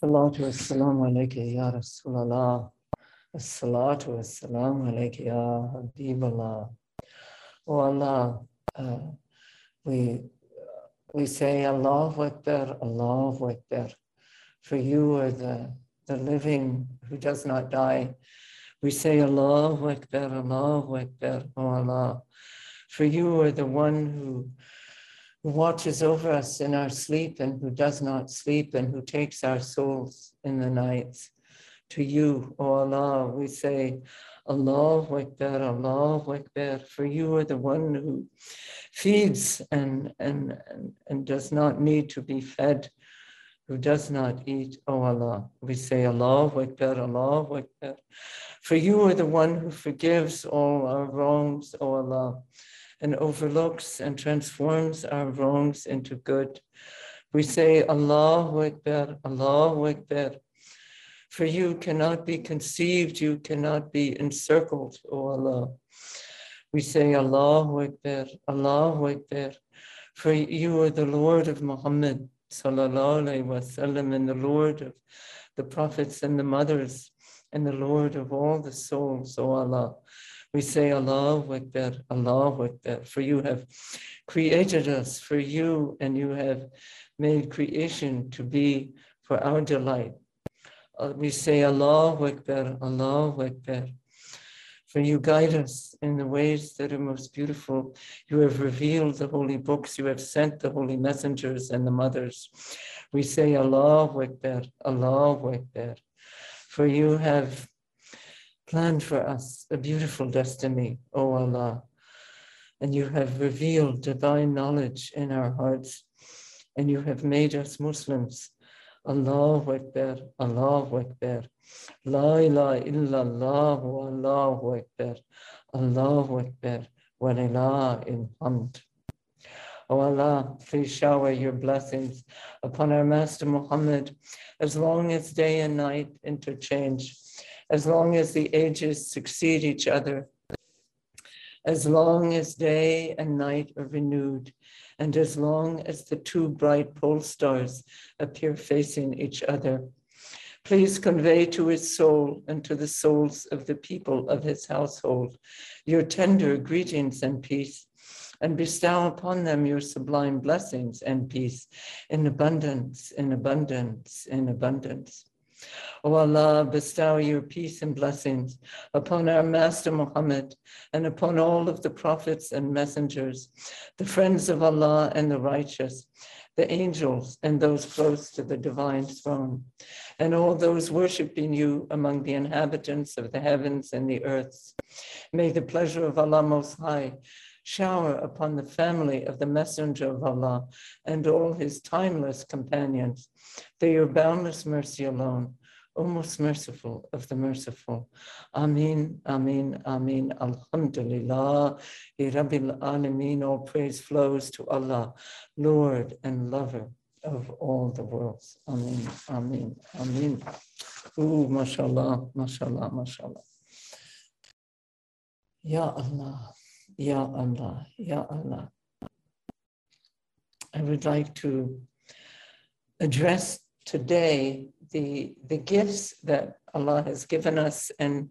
Salatu wassalamu alayka ya Rasulallah. Salatu wassalamu alayka ya Habiballah. Oh Allah, uh, we, we say Allahu Akbar, Allahu Akbar. For you are the, the living who does not die. We say Allahu Akbar, Allahu Akbar, oh Allah. For you are the one who who watches over us in our sleep and who does not sleep and who takes our souls in the nights. To you, O Allah, we say, Allahu Akbar, Allahu Akbar, for you are the one who feeds and, and, and, and does not need to be fed, who does not eat, O Allah. We say, Allahu Akbar, Allahu Akbar, for you are the one who forgives all our wrongs, O Allah and overlooks and transforms our wrongs into good. We say, Allahu Akbar, Allahu Akbar. For you cannot be conceived, you cannot be encircled, O Allah. We say, Allahu Akbar, Allahu Akbar. For you are the Lord of Muhammad, sallallahu alayhi wasallam, and the Lord of the prophets and the mothers, and the Lord of all the souls, O Allah. We say Allahu Akbar, Allahu Akbar, for you have created us for you and you have made creation to be for our delight. Uh, we say Allahu Akbar, Allahu Akbar, for you guide us in the ways that are most beautiful. You have revealed the holy books, you have sent the holy messengers and the mothers. We say Allahu Akbar, Allahu Akbar, for you have planned for us a beautiful destiny, O Allah. And you have revealed divine knowledge in our hearts, and you have made us Muslims. Allahu Akbar, Allahu Akbar. La ilaha illallah, Allahu Akbar, Allahu Akbar, wa ilaha ilhamd. O Allah, please shower your blessings upon our Master Muhammad as long as day and night interchange as long as the ages succeed each other, as long as day and night are renewed, and as long as the two bright pole stars appear facing each other. Please convey to his soul and to the souls of the people of his household your tender greetings and peace, and bestow upon them your sublime blessings and peace in abundance, in abundance, in abundance. O Allah, bestow your peace and blessings upon our Master Muhammad and upon all of the prophets and messengers, the friends of Allah and the righteous, the angels and those close to the divine throne, and all those worshiping you among the inhabitants of the heavens and the earths. May the pleasure of Allah Most High shower upon the family of the Messenger of Allah and all his timeless companions, through your boundless mercy alone O most merciful of the merciful. Amin, Amin, Amin. Alhamdulillah. Rabbil Alameen. All praise flows to Allah, Lord and lover of all the worlds. Amin, Amin, Amin. Ooh, mashallah, mashallah, mashallah. Ya Allah, Ya Allah, Ya Allah. I would like to address today the, the gifts that Allah has given us and,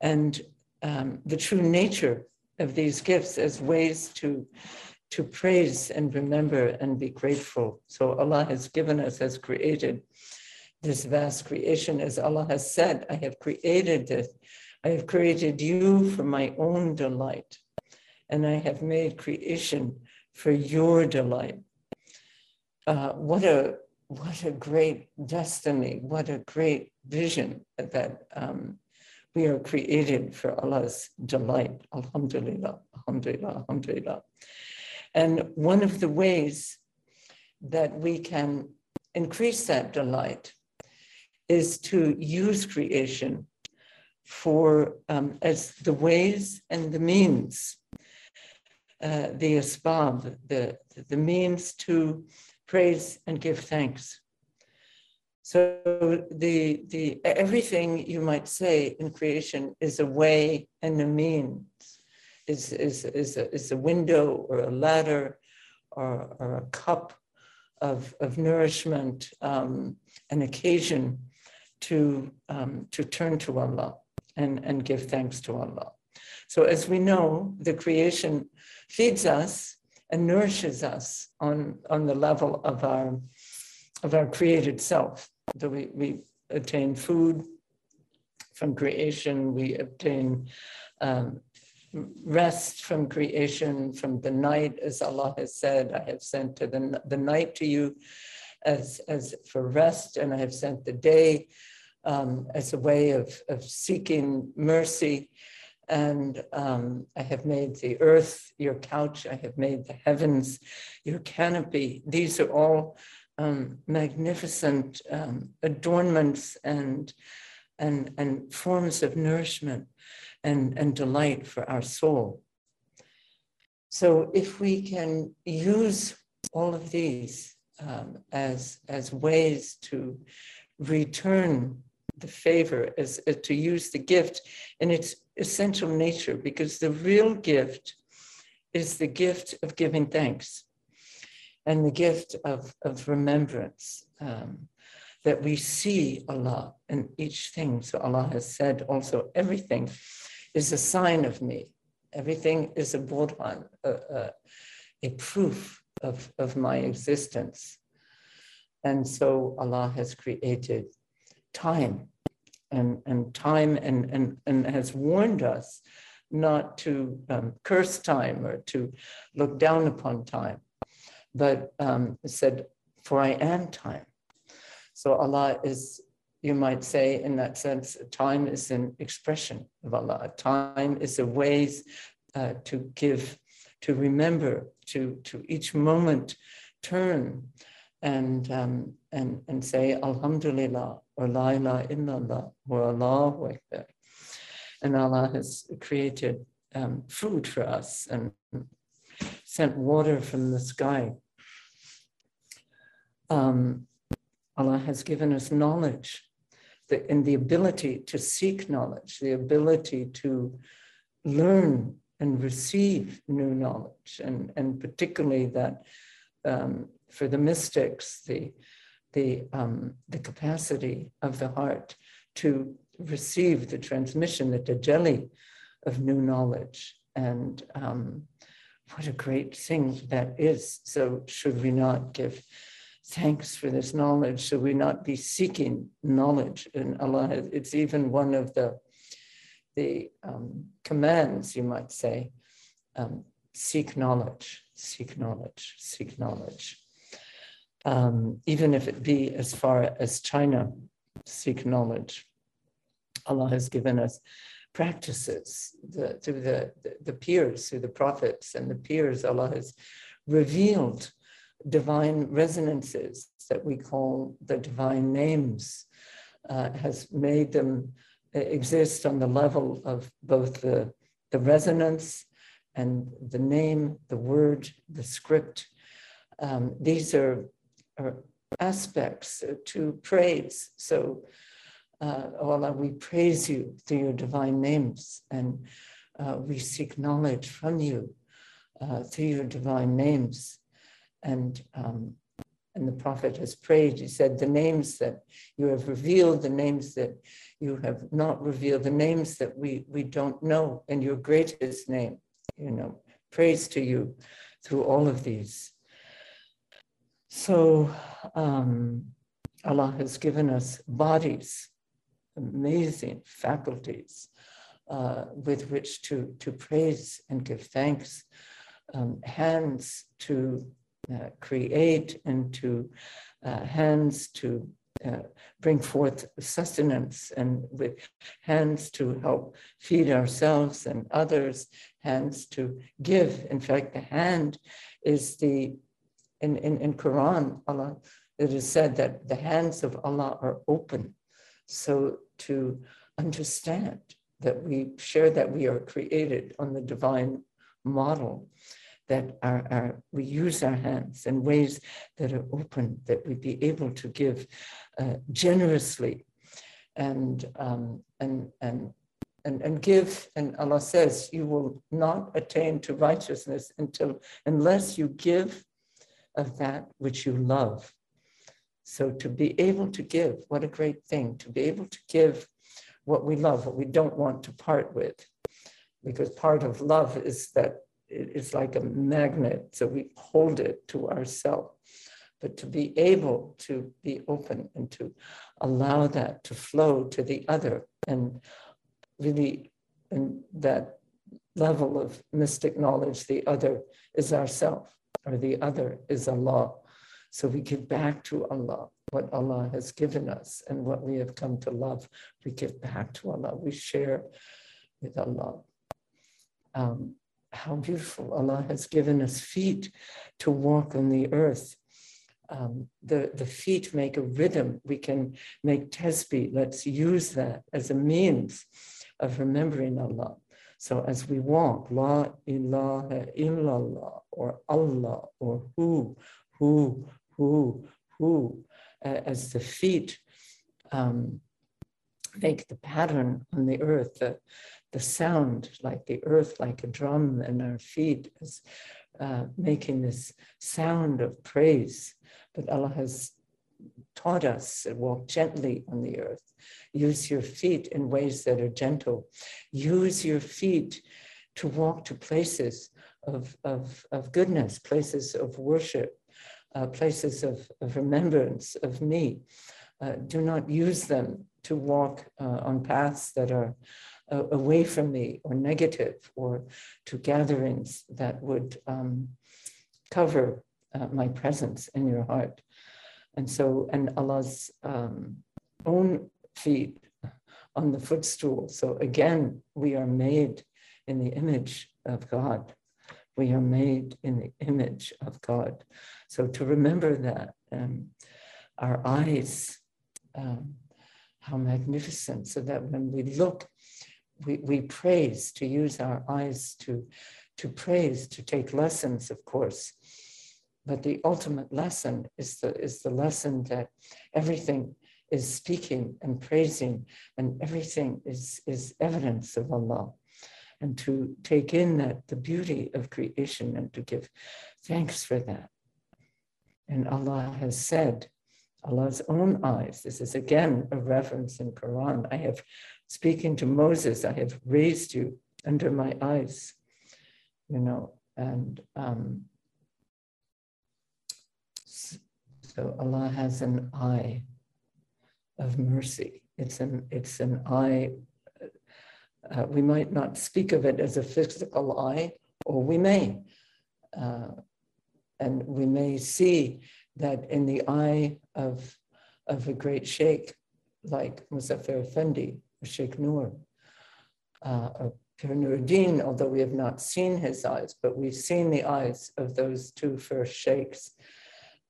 and um, the true nature of these gifts as ways to, to praise and remember and be grateful. So Allah has given us, has created this vast creation. As Allah has said, I have created this. I have created you for my own delight, and I have made creation for your delight. Uh, what a what a great destiny, what a great vision that um, we are created for Allah's delight. Alhamdulillah, alhamdulillah, alhamdulillah. And one of the ways that we can increase that delight is to use creation for um, as the ways and the means, uh, the asbab, the, the means to praise and give thanks. So the, the, everything you might say in creation is a way and a means, is, is, is, a, is a window or a ladder or, or a cup of, of nourishment, um, an occasion to, um, to turn to Allah and, and give thanks to Allah. So, as we know, the creation feeds us and nourishes us on, on the level of our, of our created self. So, we, we attain food from creation, we obtain um, rest from creation, from the night, as Allah has said, I have sent to the, the night to you as, as for rest, and I have sent the day um, as a way of, of seeking mercy. And um, I have made the earth your couch, I have made the heavens your canopy. These are all um, magnificent um, adornments and, and, and forms of nourishment and, and delight for our soul. So if we can use all of these um, as, as ways to return the favor, as, as to use the gift in its essential nature, because the real gift is the gift of giving thanks and the gift of, of remembrance. Um, that we see Allah in each thing. So Allah has said also, everything is a sign of me. Everything is a burhan, a, a, a proof of, of my existence. And so Allah has created time and, and time and, and, and has warned us not to um, curse time or to look down upon time, but um, said, For I am time. So Allah is, you might say, in that sense, time is an expression of Allah. Time is a ways uh, to give, to remember, to, to each moment turn and, um, and, and say Alhamdulillah or La ilaha illallah or Allahu Akbar. And Allah has created um, food for us and sent water from the sky. Um, Allah has given us knowledge the, and the ability to seek knowledge, the ability to learn and receive new knowledge, and, and particularly that um, for the mystics, the, the, um, the capacity of the heart to receive the transmission, the tajalli of new knowledge. And um, what a great thing that is. So, should we not give thanks for this knowledge. Should we not be seeking knowledge. And Allah, it's even one of the the um, commands, you might say, um, seek knowledge, seek knowledge, seek knowledge. Um, even if it be as far as China, seek knowledge. Allah has given us practices the, through the, the, peers, through the prophets and the peers. Allah has revealed divine resonances that we call the divine names, uh, has made them exist on the level of both the, the resonance and the name, the word, the script. Um, these are, aspects to praise. So, uh, Allah, we praise you through your divine names and uh, we seek knowledge from you uh, through your divine names and um, and the prophet has prayed. He said, "The names that you have revealed, the names that you have not revealed, the names that we we don't know, and your greatest name, you know, praise to you through all of these." So um, Allah has given us bodies, amazing faculties uh, with which to to praise and give thanks, um, hands to uh, create and to uh, hands to uh, bring forth sustenance and with hands to help feed ourselves and others, hands to give. In fact, the hand is the, in, in, in Quran, Allah, it is said that the hands of Allah are open. So to understand that we share that we are created on the divine model that are, are, we use our hands in ways that are open, that we be able to give uh, generously and, um, and, and, and, and give. And Allah says, you will not attain to righteousness until unless you give of that which you love. So to be able to give, what a great thing, to be able to give what we love, what we don't want to part with. Because part of love is that it's like a magnet, so we hold it to ourselves. But to be able to be open and to allow that to flow to the other and really and that level of mystic knowledge, the other is ourself or the other is Allah. So we give back to Allah what Allah has given us and what we have come to love. We give back to Allah. We share with Allah. Um, how beautiful Allah has given us feet to walk on the earth. Um, the, the feet make a rhythm. We can make tesbih. Let's use that as a means of remembering Allah. So as we walk, La ilaha illallah, or Allah, or who, who, who, who, uh, as the feet um, make the pattern on the earth, the, the sound like the earth, like a drum, and our feet is uh, making this sound of praise. But Allah has taught us to walk gently on the earth. Use your feet in ways that are gentle. Use your feet to walk to places of, of, of goodness, places of worship, uh, places of, of, remembrance of me. Uh, do not use them to walk uh, on paths that are uh, away from me or negative or to gatherings that would um, cover uh, my presence in your heart. And so, and Allah's um, own feet on the footstool. So again, we are made in the image of God. We are made in the image of God. So to remember that, um, our eyes, um, how magnificent, so that when we look, we, we praise, to use our eyes to, to praise, to take lessons, of course. But the ultimate lesson is the, is the lesson that everything is speaking and praising, and everything is, is evidence of Allah. And to take in that the beauty of creation and to give thanks for that. And Allah has said, Allah's own eyes. This is again a reference in Quran. I have speaking to Moses, I have raised you under my eyes, you know, and um, so Allah has an eye of mercy. It's an, it's an eye, uh, we might not speak of it as a physical eye, or we may. Uh, and we may see that in the eye of, of a great sheikh like Muzaffar Effendi, or Sheikh Noor uh, or Pir Nuruddin, although we have not seen his eyes, but we've seen the eyes of those two first sheikhs.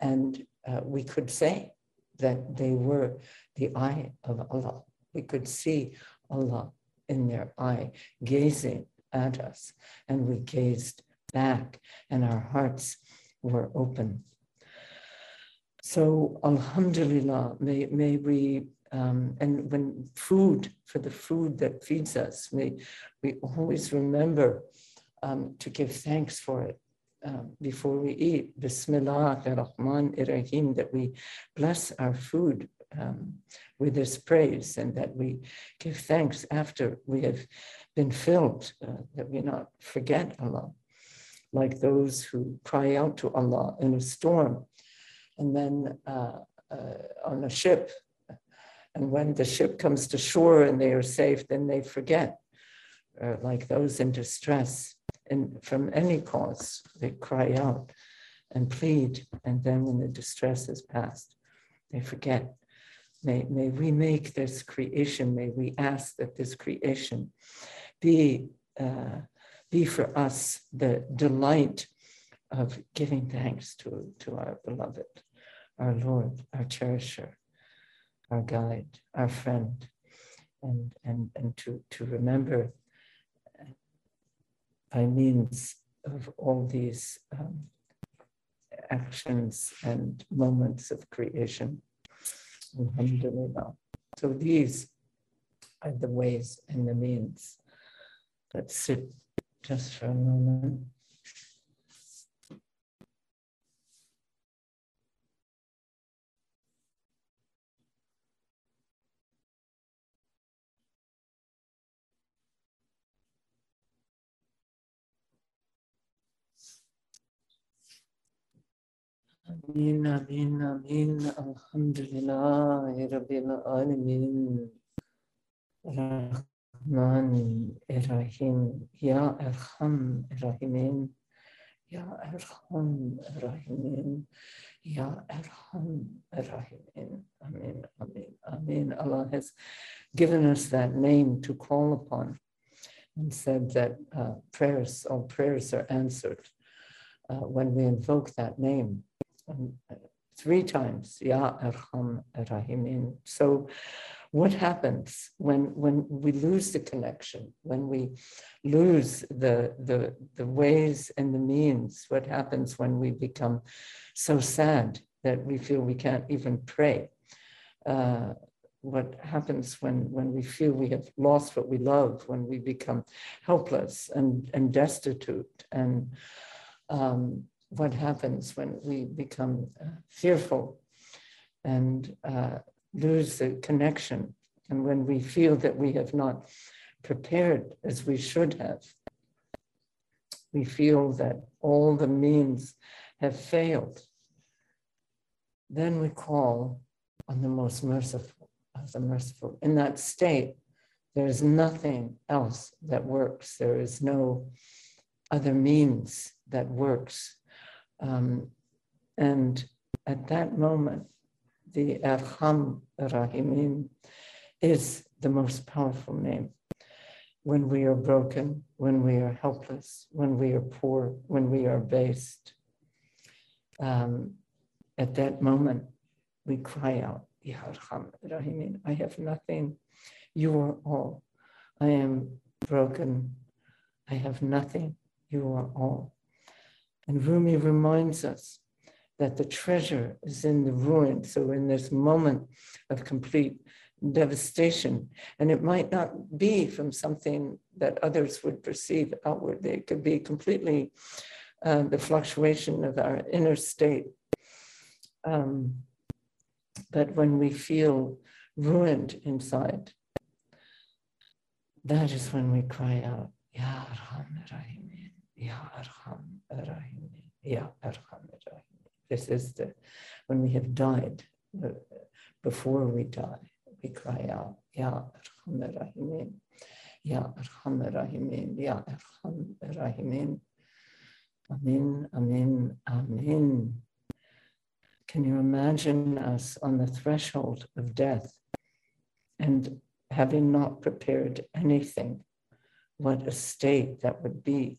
And uh, we could say that they were the eye of Allah. We could see Allah in their eye, gazing at us, and we gazed back, and our hearts were open. So, Alhamdulillah, may, may we, um, and when food, for the food that feeds us, may we always remember um, to give thanks for it. Um, before we eat, Bismillah ar-Rahman ar-Rahim, that we bless our food um, with this praise and that we give thanks after we have been filled, uh, that we not forget Allah, like those who cry out to Allah in a storm and then uh, uh, on a ship. And when the ship comes to shore and they are safe, then they forget, uh, like those in distress. And from any cause, they cry out and plead. And then when the distress is past, they forget May, may we make this creation, may we ask that this creation be, uh, be for us the delight of giving thanks to, to our beloved, our Lord, our cherisher, our guide, our friend, and, and, and to, to remember by means of all these um, actions and moments of creation Alhamdulillah. So these are the ways and the means. Let's sit just for a moment. Amin, amin, amin. Alhamdulillah, Rabbil Alamin. Rahman Rahim. Ya Arham Rahimin. Ya Arham Rahimin. Ya Arham Rahimin. Amin, amin, amin. Allah has given us that name to call upon and said that uh, prayers, all prayers are answered uh, when we invoke that name um, three times, Ya Arham Rahimin. So what happens when, when we lose the connection, when we lose the, the, the ways and the means? What happens when we become so sad that we feel we can't even pray? Uh, what happens when, when we feel we have lost what we love, when we become helpless and, and destitute and um, what happens when we become uh, fearful and uh, lose the connection, and when we feel that we have not prepared as we should have. We feel that all the means have failed. Then we call on the most merciful of the merciful. In that state, there is nothing else that works. There is no other means that works. Um, and at that moment, the Arham Rahimin is the most powerful name. When we are broken, when we are helpless, when we are poor, when we are based, um, at that moment, we cry out, Ya Arham Rahimin, I have nothing, you are all. I am broken, I have nothing, you are all. And Rumi reminds us that the treasure is in the ruin. So, in this moment of complete devastation, and it might not be from something that others would perceive outwardly, it could be completely uh, the fluctuation of our inner state. Um, but when we feel ruined inside, that is when we cry out, Ya Rahimin, Ya Arham Rahimin, Ya Arham Rahimin. This is the, when we have died, before we die, we cry out, Ya Arham Rahimin, Ya Arham Rahimin, Ya Arham Rahimin. Amin, Amin, Amin. Can you imagine us on the threshold of death and having not prepared anything? What a state that would be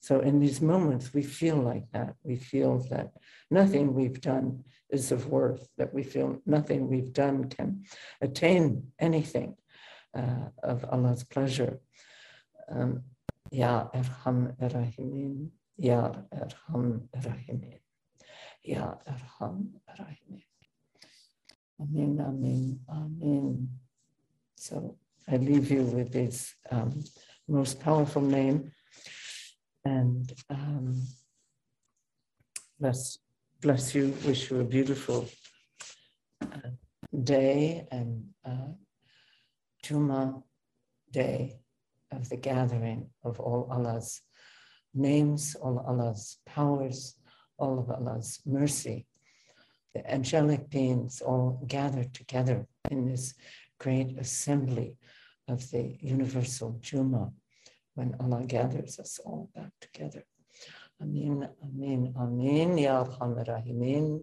so in these moments, we feel like that. We feel that nothing we've done is of worth, that we feel nothing we've done can attain anything uh, of Allah's pleasure. Um, ya Arham Rahimin, Ya Arham Rahimin, Ya Arham Rahimin. Amen, amen, amen. So I leave you with this um, most powerful name and um, bless, bless you, wish you a beautiful uh, day and uh, Juma day of the gathering of all Allah's names, all Allah's powers, all of Allah's mercy. The angelic beings all gathered together in this great assembly of the universal Juma when Allah gathers us all back together. Amin, Amin, Amin, Ya Arhamar Rahimin.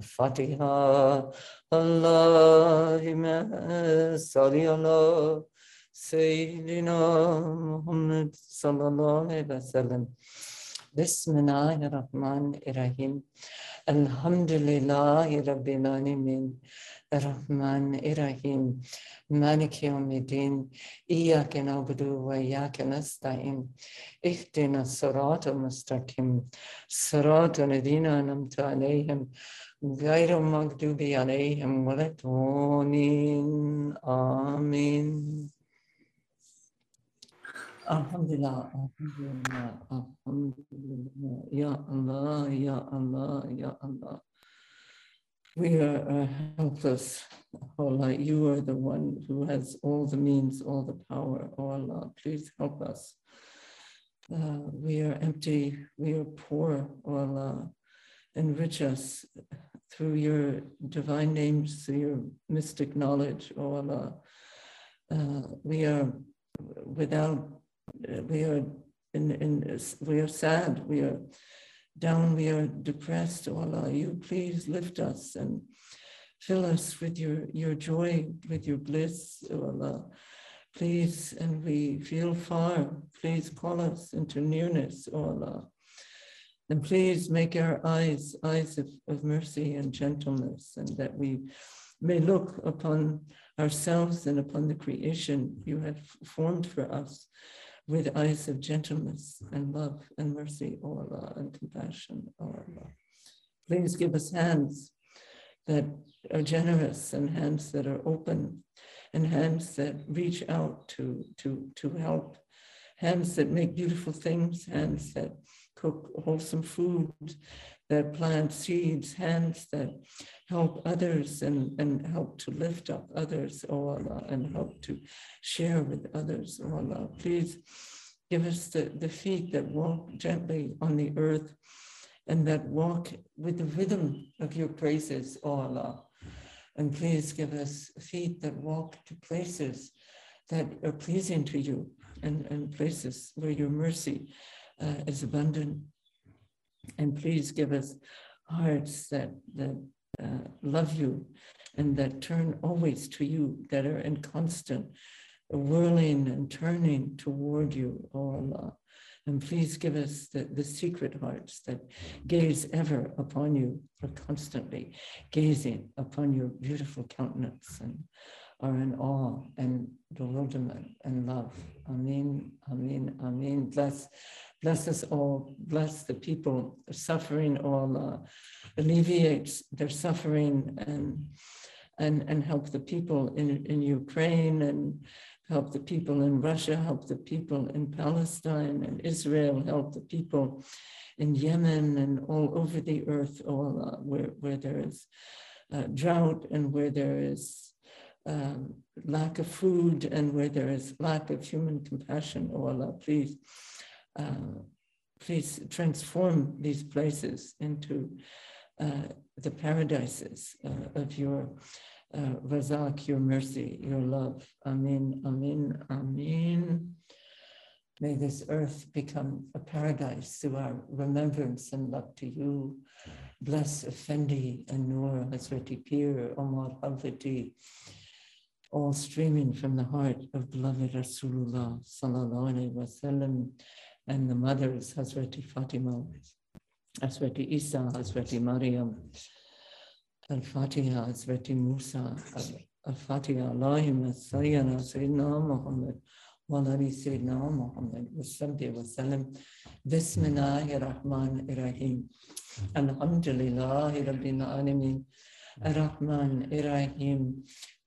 Fatiha, Allahumma salli ala Sayyidina Muhammad sallallahu alayhi wa sallam. Bismillahirrahmanirrahim. Elhamdülillahi Rabbil alemin. Errahmanirrahim. Maliki yevmiddin. İyyake na'budu ve iyyake nestaîn. İhdina sıratal mustakim. Sıratal lezîne en'amte aleyhim. غير المغضوب عليهم ولا الضالين آمين Alhamdulillah, Alhamdulillah, Alhamdulillah, Ya Allah, Ya Allah, Ya Allah. We are uh, helpless, Allah. You are the one who has all the means, all the power, oh Allah. Please help us. Uh, we are empty, we are poor, O Allah. Enrich us through your divine names, through your mystic knowledge, O Allah. Uh, we are without we are in, in, we are sad, we are down, we are depressed, Allah. You please lift us and fill us with your, your joy, with your bliss, Allah. Please, and we feel far, please call us into nearness, O Allah. And please make our eyes eyes of, of mercy and gentleness, and that we may look upon ourselves and upon the creation you have formed for us with eyes of gentleness and love and mercy, O Allah, and compassion, O Allah. Please give us hands that are generous and hands that are open and hands that reach out to, to, to help, hands that make beautiful things, hands that cook wholesome food, that plant seeds, hands that help others and, and help to lift up others, oh Allah, and help to share with others, oh Allah. Please give us the, the feet that walk gently on the earth and that walk with the rhythm of your praises, oh Allah. And please give us feet that walk to places that are pleasing to you and, and places where your mercy uh, is abundant. And please give us hearts that, that uh, love you and that turn always to you, that are in constant whirling and turning toward you, O oh Allah. And please give us the, the secret hearts that gaze ever upon you, are constantly gazing upon your beautiful countenance and are in awe and bewilderment and love. Amen, amen, amen. Bless, bless us all. Bless the people suffering. All uh, alleviates their suffering and and and help the people in in Ukraine and help the people in Russia, help the people in Palestine and Israel, help the people in Yemen and all over the earth, all uh, where, where there is uh, drought and where there is um, lack of food and where there is lack of human compassion, oh Allah, please, uh, please transform these places into uh, the paradises uh, of your uh, Razak, your mercy, your love. Amin, amin, amin. May this earth become a paradise through our remembrance and love to you. Bless Effendi and Noor, Hazreti Pir, Omar Havati, all streaming from the heart of beloved Rasulullah sallallahu wa wasallam and the mothers Hazrat Fatima, Hazrat Isa, Hazrat Maryam, Al-Fatiha, Hazrat Musa, Al-Fatiha, Allahumma Sayyidina Sayyidina Muhammad, Walani Sayyidina Muhammad, Wasallam, Wasallam, Bismillahir Rahmanir Rahim, Alhamdulillahi Rabbil Alameen, Ar-Rahman, Ar-Rahim,